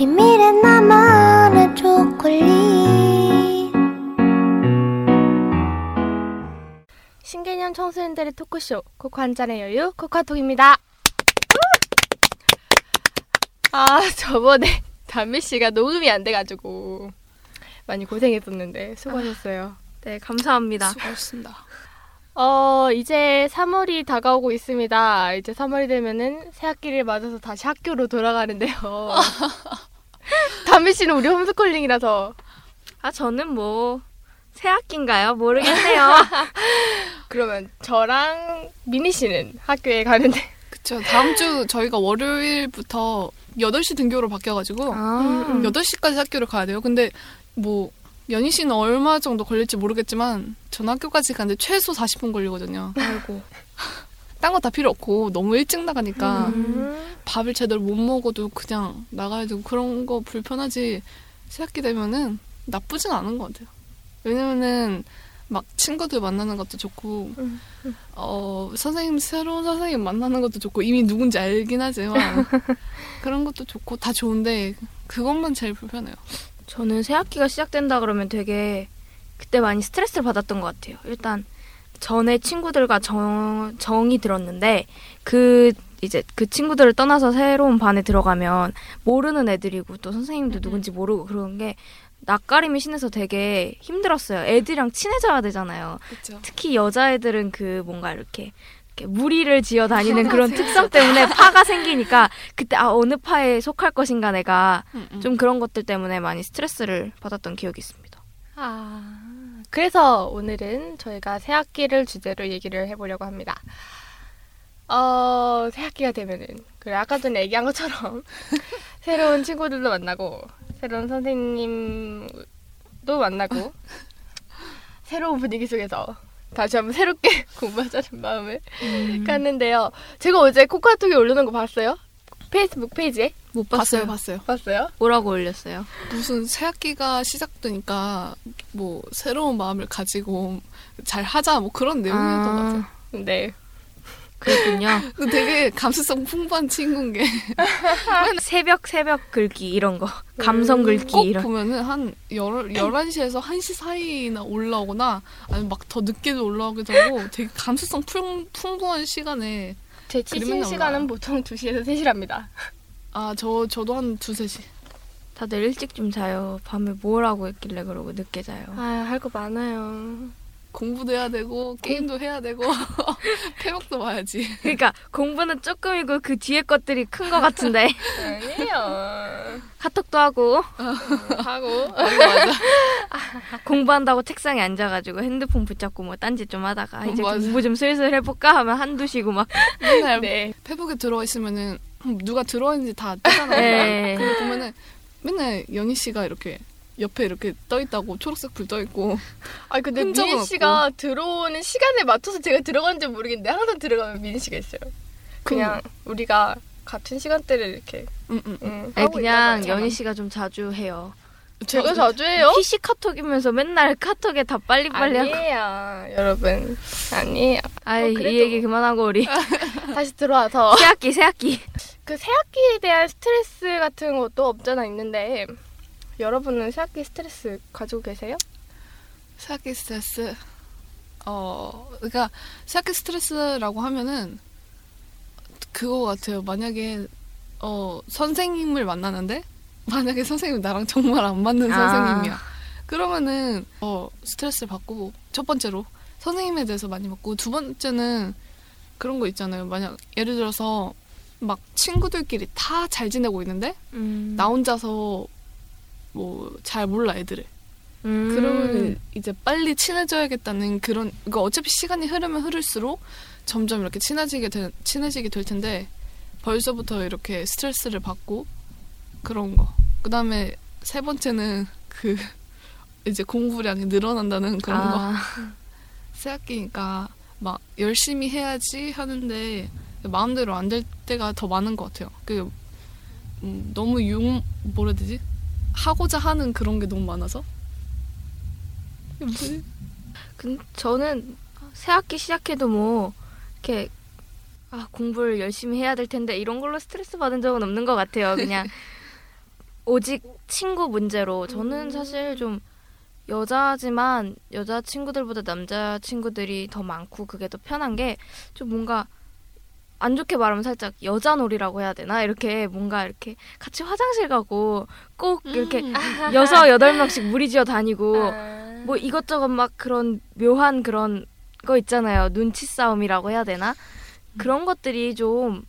비밀의 나만의 초콜릿 신개념 청소년들의 토크쇼 코코 한 잔의 여유 코카톡입니다. 아 저번에 담비 씨가 녹음이 안 돼가지고 많이 고생했었는데 수고하셨어요. 네 감사합니다. 수고하셨습니다. 어 이제 3월이 다가오고 있습니다. 이제 3월이 되면은 새 학기를 맞아서 다시 학교로 돌아가는데요. 담비 씨는 우리 홈스쿨링이라서 아 저는 뭐 새학기인가요? 모르겠네요. 그러면 저랑 미니 씨는 학교에 가는데 그쵸. 다음 주 저희가 월요일부터 8시 등교로 바뀌어가지고 아, 8시까지 학교를 가야 돼요. 근데 뭐 연희 씨는 얼마 정도 걸릴지 모르겠지만 전 학교까지 가는데 최소 40분 걸리거든요. 아이고 딴 거 다 필요 없고 너무 일찍 나가니까 음. 밥을 제대로 못 먹어도 그냥 나가야 되고 그런 거 불편하지 새학기 되면은 나쁘진 않은 것 같아요. 왜냐면은 막 친구들 만나는 것도 좋고 음, 어 선생님 새로운 선생님 만나는 것도 좋고 이미 누군지 알긴 하지만 그런 것도 좋고 다 좋은데 그것만 제일 불편해요. 저는 새 학기가 시작된다 그러면 되게 그때 많이 스트레스를 받았던 것 같아요. 일단 전에 친구들과 정, 정이 들었는데 그 이제 그 친구들을 떠나서 새로운 반에 들어가면 모르는 애들이고 또 선생님도 누군지 모르고 그런 게 낯가림이 심해서 되게 힘들었어요. 애들이랑 친해져야 되잖아요. 그렇죠. 특히 여자애들은 그 뭔가 이렇게, 이렇게 무리를 지어 다니는 그런 특성 때문에 파가 생기니까 그때 아 어느 파에 속할 것인가 내가 음, 좀 그런 것들 때문에 많이 스트레스를 받았던 기억이 있습니다. 아, 그래서 오늘은 저희가 새 학기를 주제로 얘기를 해보려고 합니다. 어, 새 학기가 되면은, 그래, 아까 전에 얘기한 것처럼, 새로운 친구들도 만나고, 새로운 선생님도 만나고, 새로운 분위기 속에서 다시 한번 새롭게 공부하자는 마음을 갖는데요. 제가 어제 코카톡에 올려놓은 거 봤어요? 페이스북 페이지에? 못 봤어요, 봤어요. 봤어요? 뭐라고 올렸어요? 무슨 새 학기가 시작되니까 뭐 새로운 마음을 가지고 잘 하자 뭐 그런 내용이었던 것 같아요. 네. 그렇군요. 그 되게 감수성 풍부한 친구인 게 새벽 새벽 글기 이런 거, 감성 글기 꼭 이런. 보면은 한 열, 11시에서 1시 사이나 올라오거나 아니면 막 더 늦게도 올라오기도 하고 되게 감수성 풍, 풍부한 시간에 제 나올라요. 시간은 보통 2시에서 3시랍니다. 아, 저, 저도 한 두세 시. 다들 일찍 좀 자요. 밤에 뭘 하고 있길래 그러고 늦게 자요. 아, 할 거 많아요. 공부도 해야 되고, 게임도 해야 되고, 패먹도 봐야지. 그러니까 공부는 조금이고 그 뒤에 것들이 큰거 같은데 아니에요. 카톡도 하고 하고. 맞아. 공부한다고 책상에 앉아가지고 핸드폰 붙잡고 뭐 딴짓 좀 하다가 이제 맞아. 공부 좀 슬슬 해볼까 하면 한두 쉬고 막 맨날 네. 페북에 들어와 있으면은 누가 들어와 있는지 다 뜨잖아요. 네. 근데 보면은 맨날 연희 씨가 이렇게 옆에 이렇게 떠 있다고 초록색 불 떠 있고 아 근데 미니 씨가 들어오는 시간에 맞춰서 제가 들어간지 모르겠는데 항상 들어가면 미니 씨가 있어요. 그냥 우리가 같은 시간대를 이렇게 응, 응. 음, 아니 하고 그냥 연희 씨가 좀 자주 해요. 제가 자주 해요? PC 카톡이면서 맨날 카톡에 다 빨리빨리 하고. 아니에요, 여러분. 아니에요. 아이 그래도- 이 얘기 그만하고 우리 다시 들어와서 새학기 새학기. 그 새학기에 대한 스트레스 같은 것도 없잖아 있는데 여러분은 새학기 스트레스 가지고 계세요? 새학기 스트레스. 어, 그러니까 새학기 스트레스라고 하면은 그거 같아요. 만약에 어 선생님을 만나는데 만약에 선생님이 나랑 정말 안 맞는 아. 선생님이야. 그러면은 어 스트레스를 받고 첫 번째로 선생님에 대해서 많이 받고 두 번째는 그런 거 있잖아요. 만약 예를 들어서 막 친구들끼리 다 잘 지내고 있는데 음. 나 혼자서 뭐 잘 몰라 애들을. 음. 그러면 이제 빨리 친해져야겠다는 그런 그러니까 어차피 시간이 흐르면 흐를수록 점점 이렇게 친해지게 되, 친해지게 될 텐데 벌써부터 이렇게 스트레스를 받고 그런 거 그다음에 세 번째는 그 이제 공부량이 늘어난다는 그런 거. 아, 새 학기니까 막 열심히 해야지 하는데 마음대로 안 될 때가 더 많은 것 같아요. 그 음, 너무 용 뭐라 해야 되지? 하고자 하는 그런 게 너무 많아서. 이게 뭐지? 근 저는 새 학기 시작해도 뭐 이렇게 아 공부를 열심히 해야 될 텐데 이런 걸로 스트레스 받은 적은 없는 것 같아요. 그냥 오직 친구 문제로 저는 사실 좀 여자지만 여자 친구들보다 남자 친구들이 더 많고 그게 더 편한 게 좀 뭔가 안 좋게 말하면 살짝 여자 놀이라고 해야 되나 이렇게 뭔가 이렇게 같이 화장실 가고 꼭 이렇게 음. 여섯 여덟 명씩 무리지어 다니고 아. 뭐 이것저것 막 그런 묘한 그런 거 있잖아요. 눈치 싸움이라고 해야 되나? 그런 것들이 좀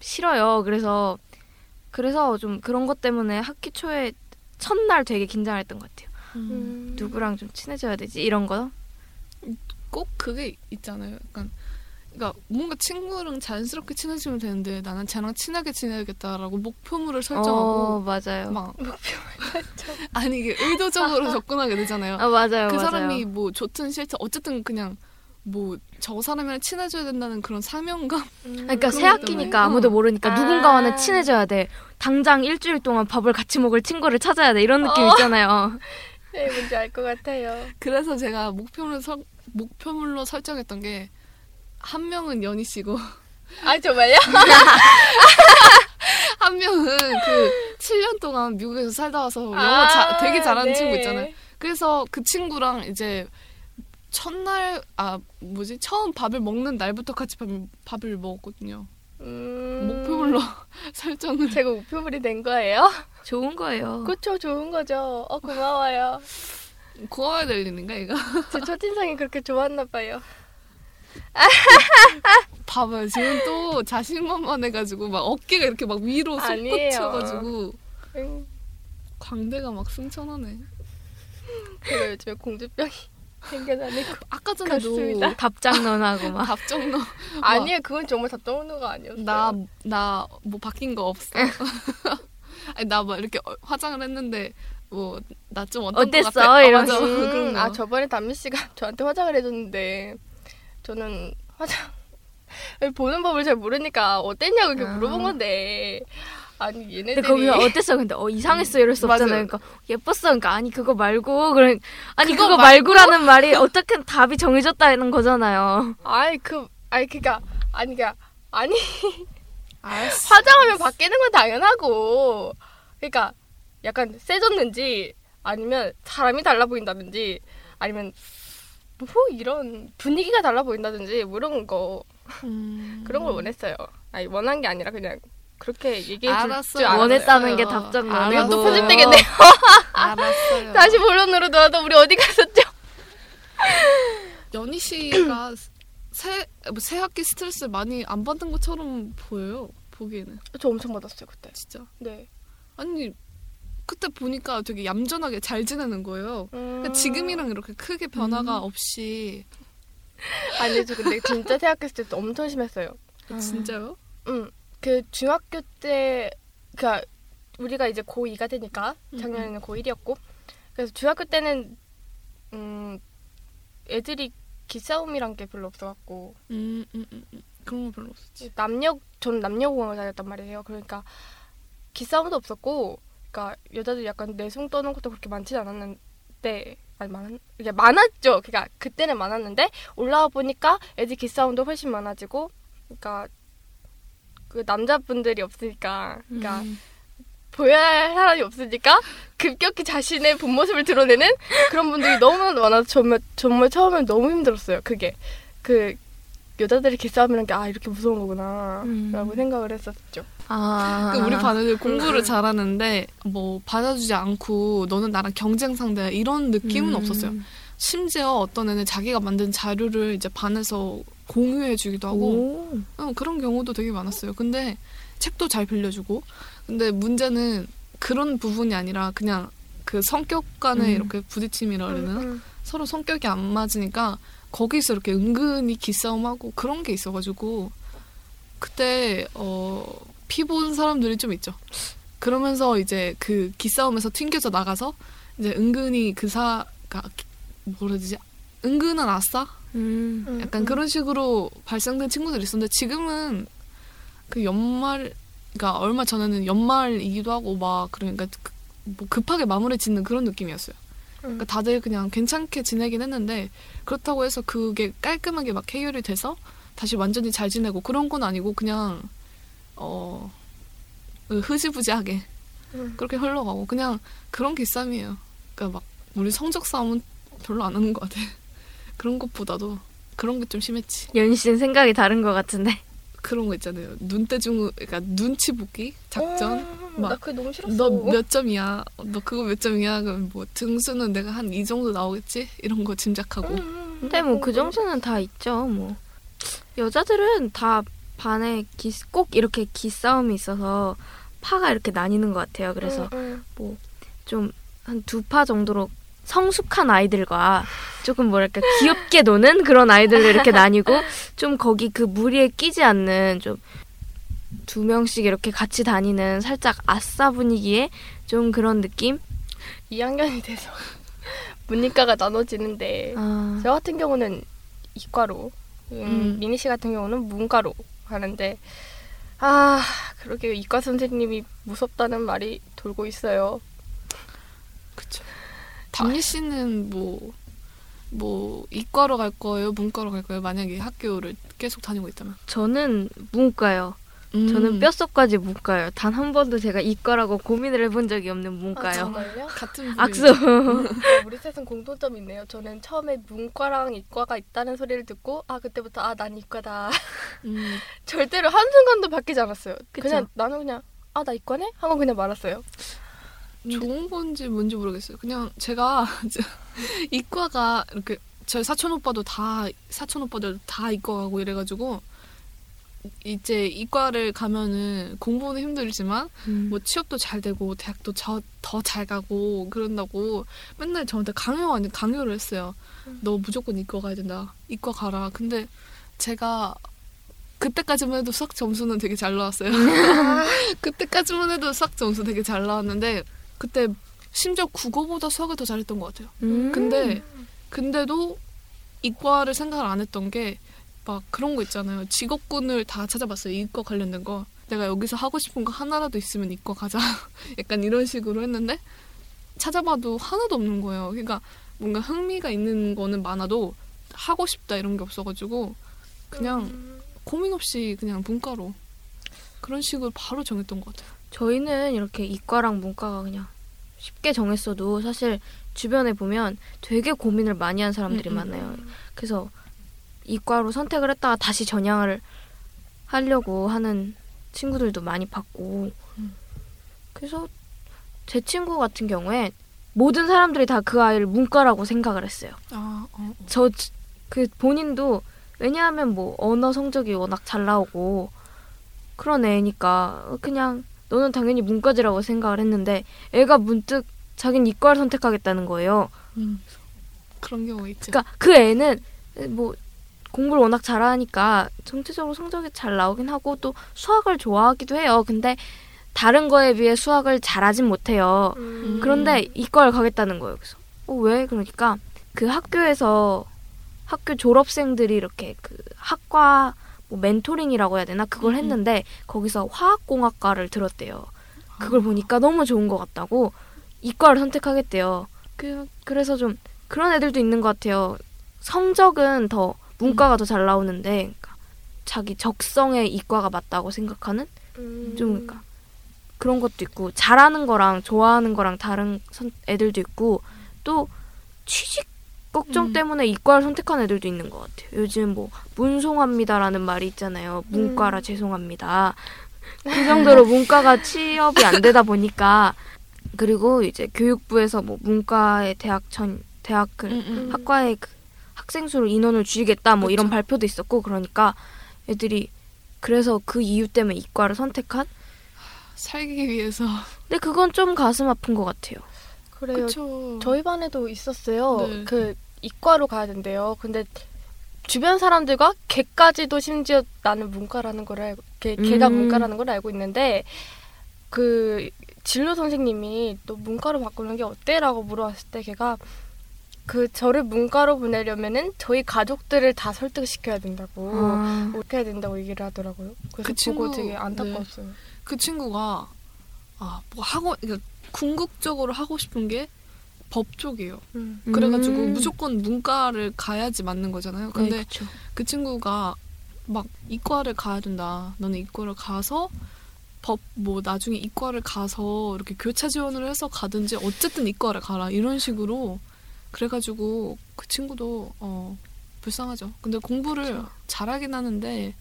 싫어요. 그래서 그래서 좀 그런 것 때문에 학기 초에 첫날 되게 긴장했던 것 같아요. 음. 누구랑 좀 친해져야 되지 이런 거. 꼭 그게 있잖아요. 약간 그러니까 뭔가 친구랑 자연스럽게 친해지면 되는데 나는 쟤랑 친하게 지내야겠다라고 목표물을 어 설정하고 맞아요. 막 아니 이게 의도적으로 접근하게 되잖아요. 아 맞아요. 그 맞아요. 사람이 뭐 좋든 싫든 어쨌든 그냥 뭐 저 사람이랑 친해져야 된다는 그런 사명감 그러니까 새 학기니까. 아무도 모르니까 아. 누군가와는 친해져야 돼. 당장 일주일 동안 밥을 같이 먹을 친구를 찾아야 돼. 이런 느낌 있잖아요. 네, 뭔지 알 것 같아요. 그래서 제가 목표물 설, 목표물로 설정했던 게 한 명은 연희 씨고 아 정말요? 한 명은 그 7년 동안 미국에서 살다 와서 영어 아, 자, 되게 잘하는 네. 친구 있잖아요. 그래서 그 친구랑 이제 첫날 아 뭐지 처음 밥을 먹는 날부터 같이 밥, 밥을 먹었거든요. 음... 목표물로 설정을 제가 목표물이 된 거예요? 좋은 거예요. 그쵸, 좋은 거죠. 어, 고마워요. 구워야 될 일인가 이거? 제 첫인상이 그렇게 좋았나 봐요. 봐봐요 지금 또 자신만만해가지고 막 어깨가 이렇게 막 위로. 솟구쳐가지고 음, 광대가 막 승천하네. 제가 요즘에 공주병이 생겨다니고. 아까 전에도. 답장론하고 막. 답정너 아니에요, 그건 정말 답정너가 아니었어요. 나나 뭐 바뀐 거 없어. 아니 나 막 이렇게 어- 화장을 했는데 뭐 나 좀 어떤 어땠어? 거 같아? 아, 이러면서. 맞아. 음. 아 저번에 담미 씨가 저한테 화장을 해줬는데 저는 화장 보는 법을 잘 모르니까 어땠냐고 이렇게 아. 물어본 건데 아니 얘네들이 거기서 어땠어? 근데 어 이상했어 이럴 수. 없잖아요. 그러니까 예뻤어. 그러니까 아니 그거 말고 그래 아니 그거 그거 말고라는 말이 어떻게 답이 정해졌다는 거잖아요. 아이 그 아니 그니까 아니 그니까 아니 알았어. 화장하면 바뀌는 건 당연하고 그러니까 약간 세졌는지 아니면 사람이 달라 보인다든지 아니면 뭐 이런 분위기가 달라 보인다든지 뭐 이런 거 음. 그런 걸 원했어요. 아니 원한 게 아니라 그냥 그렇게 얘기해. 줄줄. 원했다는 게 답장론이고. 알았어요. 또 편집되겠네요. 알았어요. 다시 본론으로 돌아도 우리 어디 갔었죠? 연희 씨가 새, 뭐새 학기 스트레스 많이 안 받는 것처럼 보여요. 보기에는 저 엄청 받았어요 그때. 진짜. 네. 아니 그때 보니까 되게 얌전하게 잘 지내는 거예요. 그러니까 음. 지금이랑 이렇게 크게 변화가 없이 아니 저 근데 진짜 대학교 때 엄청 심했어요. 진짜요? 응. 그 중학교 때 그니까 우리가 이제 고2가 되니까 작년에는 고1이었고 그래서 중학교 때는 음 애들이 기싸움이란 게 별로 없어갖고 음, 음, 음, 음. 그런 거 별로 없었지. 남녀 전 남녀공학을 다녔단 말이에요. 그러니까 기싸움도 없었고, 그러니까 여자들이 약간 내숭 떠는 것도 그렇게 많지 않았는데, 아니 많 이게 많았죠. 그러니까 그때는 많았는데 올라와 보니까 애들 기싸움도 훨씬 많아지고, 그러니까 그 남자분들이 없으니까, 그러니까 음. 보여야 할 사람이 없으니까 급격히 자신의 본 모습을 드러내는 그런 분들이 너무 많아서 정말 정말 처음엔 너무 힘들었어요. 그게 그 여자들이 기싸움이란 게 아 이렇게 무서운 거구나라고 음. 생각을 했었죠. 아. 그 우리 반은 공부를 잘하는데 뭐 받아주지 않고 너는 나랑 경쟁 상대야 이런 느낌은 음. 없었어요. 심지어 어떤 애는 자기가 만든 자료를 이제 반에서 공유해주기도 하고 오. 어, 그런 경우도 되게 많았어요. 근데 책도 잘 빌려주고 근데 문제는 그런 부분이 아니라 그냥 그 성격 간의 음. 이렇게 부딪힘이라 그래야 되나? 음, 서로 성격이 안 맞으니까 거기서 이렇게 은근히 기싸움하고 그런 게 있어가지고 그때 어, 피본 사람들이 좀 있죠. 그러면서 이제 그 기싸움에서 튕겨져 나가서 이제 은근히 그 사가 뭐라 되지? 은근한 아싸? 음. 음, 약간 음. 그런 식으로 발생된 친구들이 있었는데 지금은 그 연말 그러니까 얼마 전에는 연말이기도 하고 막 그러니까 그- 뭐 급하게 마무리 짓는 그런 느낌이었어요. 그러니까 다들 그냥 괜찮게 지내긴 했는데 그렇다고 해서 그게 깔끔하게 막 해결이 돼서 다시 완전히 잘 지내고 그런 건 아니고 그냥 어 흐지부지하게 음. 그렇게 흘러가고 그냥 그런 기싸움이에요. 그러니까 막 우리 성적 싸움은 별로 안 하는 것 같아. 그런 것보다도 그런 게 좀 심했지. 연희 씨는 생각이 다른 것 같은데. 그런 거 있잖아요. 눈대중 그러니까 눈치 보기 작전. 어, 막, 나 그게 너무 싫었어. 너 몇 점이야? 너 그거 몇 점이야? 그럼 뭐 등수는 내가 한 이 정도 나오겠지? 이런 거 짐작하고. 음, 근데 뭐 그 정도는 다 있죠. 뭐 여자들은 다 반에 기, 꼭 이렇게 기싸움이 있어서 파가 이렇게 나뉘는 것 같아요. 그래서 음, 좀한 두 파 정도로 성숙한 아이들과 조금 뭐랄까 귀엽게 노는 그런 아이들로 이렇게 나뉘고 좀 거기 그 무리에 끼지 않는 좀 두 명씩 이렇게 같이 다니는 살짝 아싸 분위기의 좀 그런 느낌? 2학년이 돼서 문이과가 나눠지는데 아, 저 같은 경우는 이과로 음, 음. 미니 씨 같은 경우는 문과로 가는데 아 그러게 이과 선생님이 무섭다는 말이 돌고 있어요. 그쵸. 담미 씨는 뭐, 뭐, 이과로 갈 거예요? 문과로 갈 거예요? 만약에 학교를 계속 다니고 있다면. 저는 문과요. 저는 음. 뼛속까지 문과요. 단 한 번도 제가 이과라고 고민을 해본 적이 없는 아, 문과요. 정말요? 같은 악수. 부류죠. 우리 셋은 공통점이 있네요. 저는 처음에 문과랑 이과가 있다는 소리를 듣고 아 그때부터 아 난 이과다. 음, 절대로 한 순간도 바뀌지 않았어요. 그쵸. 그냥 나는 그냥 아 나 이과네 하고 그냥 말았어요. 좋은 건지 뭔지 모르겠어요. 그냥 제가 이과가 이렇게 저희 사촌 오빠도 다 사촌 오빠들 다 이과 가고 이래가지고 이제 이과를 가면은 공부는 힘들지만 음. 뭐 취업도 잘 되고 대학도 더 잘 가고 그런다고 맨날 저한테 강요 아니 강요를 했어요. 너 무조건 이과 가야 된다. 이과 가라. 근데 제가 그때까지만 해도 수학 점수는 되게 잘 나왔어요. 그때까지만 해도 수학 점수 되게 잘 나왔는데 그때 심지어 국어보다 수학을 더 잘했던 것 같아요. 음. 근데 근데도 이과를 생각을 안 했던 게 막 그런 거 있잖아요. 직업군을 다 찾아봤어요. 이과 관련된 거. 내가 여기서 하고 싶은 거 하나라도 있으면 이과 가자. 약간 이런 식으로 했는데 찾아봐도 하나도 없는 거예요. 그러니까 뭔가 흥미가 있는 거는 많아도 하고 싶다 이런 게 없어가지고 그냥 고민 없이 그냥 문과로 그런 식으로 바로 정했던 것 같아요. 저희는 이렇게 이과랑 문과가 그냥 쉽게 정했어도 사실 주변에 보면 되게 고민을 많이 한 사람들이 음, 음. 많아요. 그래서 이과로 선택을 했다가 다시 전향을 하려고 하는 친구들도 많이 봤고 음. 그래서 제 친구 같은 경우에 모든 사람들이 다 그 아이를 문과라고 생각을 했어요. 아, 어, 어. 저그 본인도 왜냐하면 뭐 언어 성적이 워낙 잘 나오고 그런 애니까 그냥 너는 당연히 문과지라고 생각을 했는데 애가 문득 자기는 이과를 선택하겠다는 거예요. 음. 그런 경우 있죠. 그러니까 그 애는 뭐 공부를 워낙 잘하니까 전체적으로 성적이 잘 나오긴 하고 또 수학을 좋아하기도 해요. 근데 다른 거에 비해 수학을 잘하진 못해요. 음. 그런데 이과를 가겠다는 거예요. 그래서 어, 왜 그러니까 그 학교에서 학교 졸업생들이 이렇게 그 학과 뭐 멘토링이라고 해야 되나 그걸 음, 음. 했는데 거기서 화학공학과를 들었대요. 그걸 보니까 너무 좋은 것 같다고 이과를 선택하겠대요. 그 그래서 좀 그런 애들도 있는 것 같아요. 성적은 더 문과가 더 잘 나오는데 그러니까 자기 적성에 이과가 맞다고 생각하는 음. 좀 그러니까 그런 것도 있고 잘하는 거랑 좋아하는 거랑 다른 선- 애들도 있고 또 취직 걱정 음. 때문에 이과를 선택한 애들도 있는 것 같아요. 요즘 뭐 문송합니다라는 말이 있잖아요. 문과라 음. 죄송합니다. 그 정도로 문과가 취업이 안 되다 보니까 그리고 이제 교육부에서 뭐 문과의 대학 전 대학을 음, 음. 학과의 그 학생 수를 인원을 줄이겠다 뭐 이런 그쵸. 발표도 있었고 그러니까 애들이 그래서 그 이유 때문에 이과를 선택한 살기 위해서. 근데 그건 좀 가슴 아픈 것 같아요. 그래요. 그쵸. 저희 반에도 있었어요. 네. 그 이과로 가야 된대요. 근데 주변 사람들과 걔까지도 심지어 나는 문과라는 걸 알고 걔, 걔가 음. 문과라는 걸 알고 있는데 그 진로 선생님이 또 문과로 바꾸는 게 어때라고 물어봤을 때 걔가 그 저를 문과로 보내려면은 저희 가족들을 다 설득시켜야 된다고 아, 어떻게 해야 된다고 얘기를 하더라고요. 그래서 그 친구, 되게 안타까웠어요. 그 친구가 아 뭐 하고 그러니까 궁극적으로 하고 싶은 게 법 쪽이에요. 음. 그래가지고 음. 무조건 문과를 가야지 맞는 거잖아요. 근데 네. 그 친구가 막 이과를 가야 된다. 너는 이과를 가서 법 뭐 나중에 이과를 가서 이렇게 교차 지원을 해서 가든지 어쨌든 이과를 가라 이런 식으로 그래가지고 그 친구도 어 불쌍하죠. 근데 공부를 잘하긴 하는데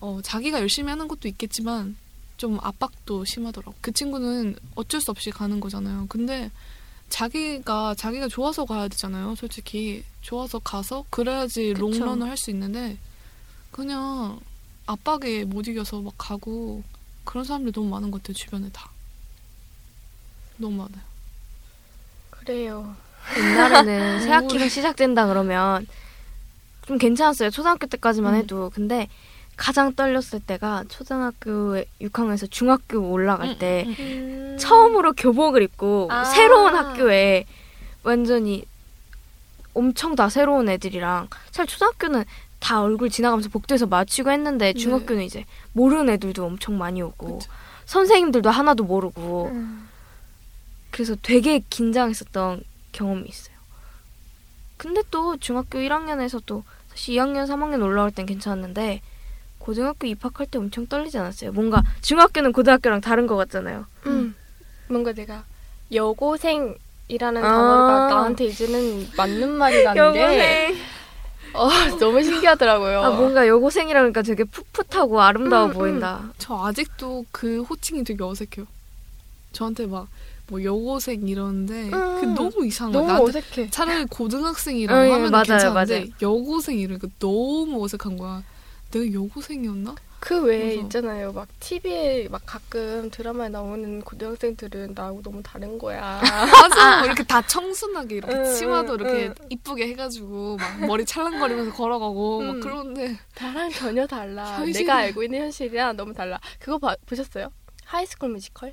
어 자기가 열심히 하는 것도 있겠지만 좀 압박도 심하더라고. 그 친구는 어쩔 수 없이 가는 거잖아요. 근데 자기가 자기가 좋아서 가야 되잖아요. 솔직히 좋아서 가서 그래야지 그쵸. 롱런을 할 수 있는데 그냥 압박에 못 이겨서 막 가고 그런 사람들이 너무 많은 것 같아요. 주변에 다 너무 많아요. 그래요. 옛날에는 새 학기가 시작된다 그러면 좀 괜찮았어요. 초등학교 때까지만 음. 해도. 근데 가장 떨렸을 때가 초등학교 6학년에서 중학교 올라갈 음, 때 음. 처음으로 교복을 입고 아. 새로운 학교에 완전히 엄청 다 새로운 애들이랑 사실 초등학교는 다 얼굴 지나가면서 복도에서 마주치고 했는데 네. 중학교는 이제 모르는 애들도 엄청 많이 오고 그쵸. 선생님들도 하나도 모르고 음. 그래서 되게 긴장했었던 경험이 있어요. 근데 또 중학교 1학년에서 또 사실 2학년, 3학년 올라올 땐 괜찮았는데 고등학교 입학할 때 엄청 떨리지 않았어요. 뭔가 중학교는 고등학교랑 다른 것 같잖아요. 음. 뭔가 내가 여고생이라는 아. 단어가 나한테 이제는 맞는 말이라는 게 어, 너무 신기하더라고요. 아 뭔가 여고생이라니까 되게 풋풋하고 아름다워 음, 음. 보인다. 저 아직도 그 호칭이 되게 어색해요. 저한테 막 뭐 여고생 이러는데 음. 그 너무 이상해. 너무 어색해. 차라리 고등학생이라고 어, 예, 하면 맞아요, 괜찮은데 맞아요. 여고생 이러니까 너무 어색한 거야. 내가 여고생이었나? 그 외에 그래서- 있잖아요. 막 TV에 막 가끔 드라마에 나오는 고등학생들은 나하고 너무 다른 거야. 맞아. 이렇게 다 청순하게 이렇게 응, 치마도 응, 이렇게 응. 이쁘게 해가지고 막 머리 찰랑거리면서 걸어가고 막 음. 그러는데 나랑 전혀 달라. 현실은- 내가 알고 있는 현실이랑 너무 달라. 그거 봐- 보셨어요? High School Musical?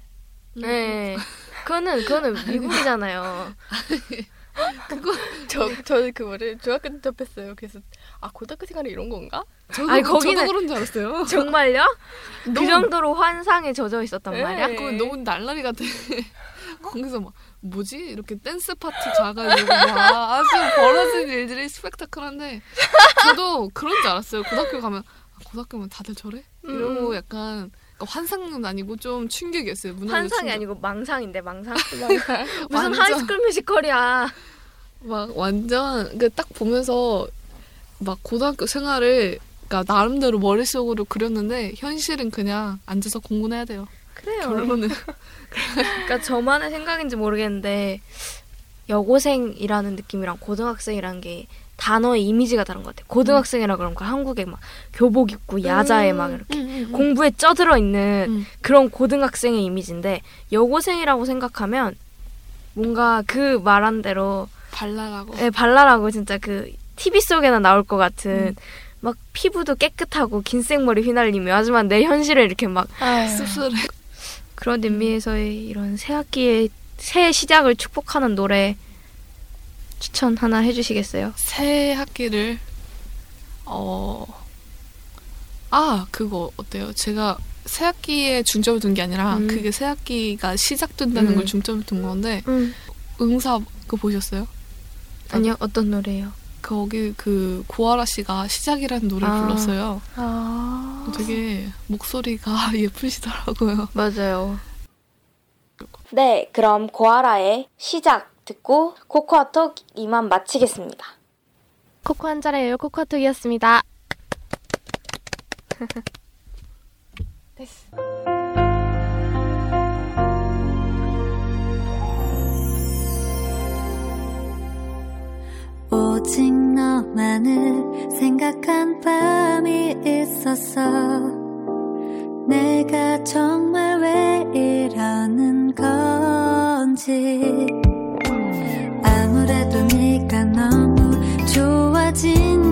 네. 그거는 그거는 미국이잖아요. 저, 저 그거를 중학교 때 접했어요. 그래서 아 고등학교 생활이 이런 건가? 저도, 아니, 저도 거기는- 그런 줄 알았어요. 정말요? 그 너무- 정도로 환상에 젖어 있었단 네. 말이야? 그거 너무 날라리 같아. 거기서 막 뭐지 이렇게 댄스 파티 가가지고 막 아주 벌어진 일들이 스펙타클한데 저도 그런 줄 알았어요. 고등학교 가면 아, 고등학교면 다들 저래? 이러고 음. 약간 환상은 아니고 좀 충격이었어요. 환상이 충격. 아니고 망상인데 망상? 막 무슨 High School Musical이야. 막 완전 그 딱 보면서 막 고등학교 생활을 그러니까 나름대로 머릿속으로 그렸는데 현실은 그냥 앉아서 공부는 해야 돼요. 그래요. 결론은 그러니까 저만의 생각인지 모르겠는데 여고생이라는 느낌이랑 고등학생이란 게 단어의 이미지가 다른 것 같아요. 고등학생이라 그러니까 한국에 막 교복 입고 야자에 막 이렇게 공부에 쪄들어 있는 음. 그런 고등학생의 이미지인데 여고생이라고 생각하면 뭔가 그 말한 대로 발랄하고 예, 발랄하고 진짜 그 TV 속에나 나올 것 같은 막 피부도 깨끗하고 긴 생머리 휘날리며 하지만 내 현실을 이렇게 막 씁쓸해. 그런 의미에서의 이런 새 학기의 새 시작을 축복하는 노래 추천 하나 해주시겠어요? 새 학기를 어. 아, 그거 어때요? 제가 새 학기에 중점을 둔 게 아니라 음. 그게 새 학기가 시작된다는 음. 걸 중점을 둔 건데 음. 응사 그거 보셨어요? 아니요 어떤 노래요? 거기 그 고아라 씨가 시작이라는 노래를 아. 불렀어요. 아 되게 목소리가 예쁘시더라고요. 맞아요. 네, 그럼 고아라의 시작 듣고 코코아톡 이만 마치겠습니다. 코코 한 잔에요. 코코톡이었습니다. 됐어. 오직 너만을 생각한 밤이 있었어 내가 정말 왜 이러는 건지. 아무래도 네가 너무 좋아진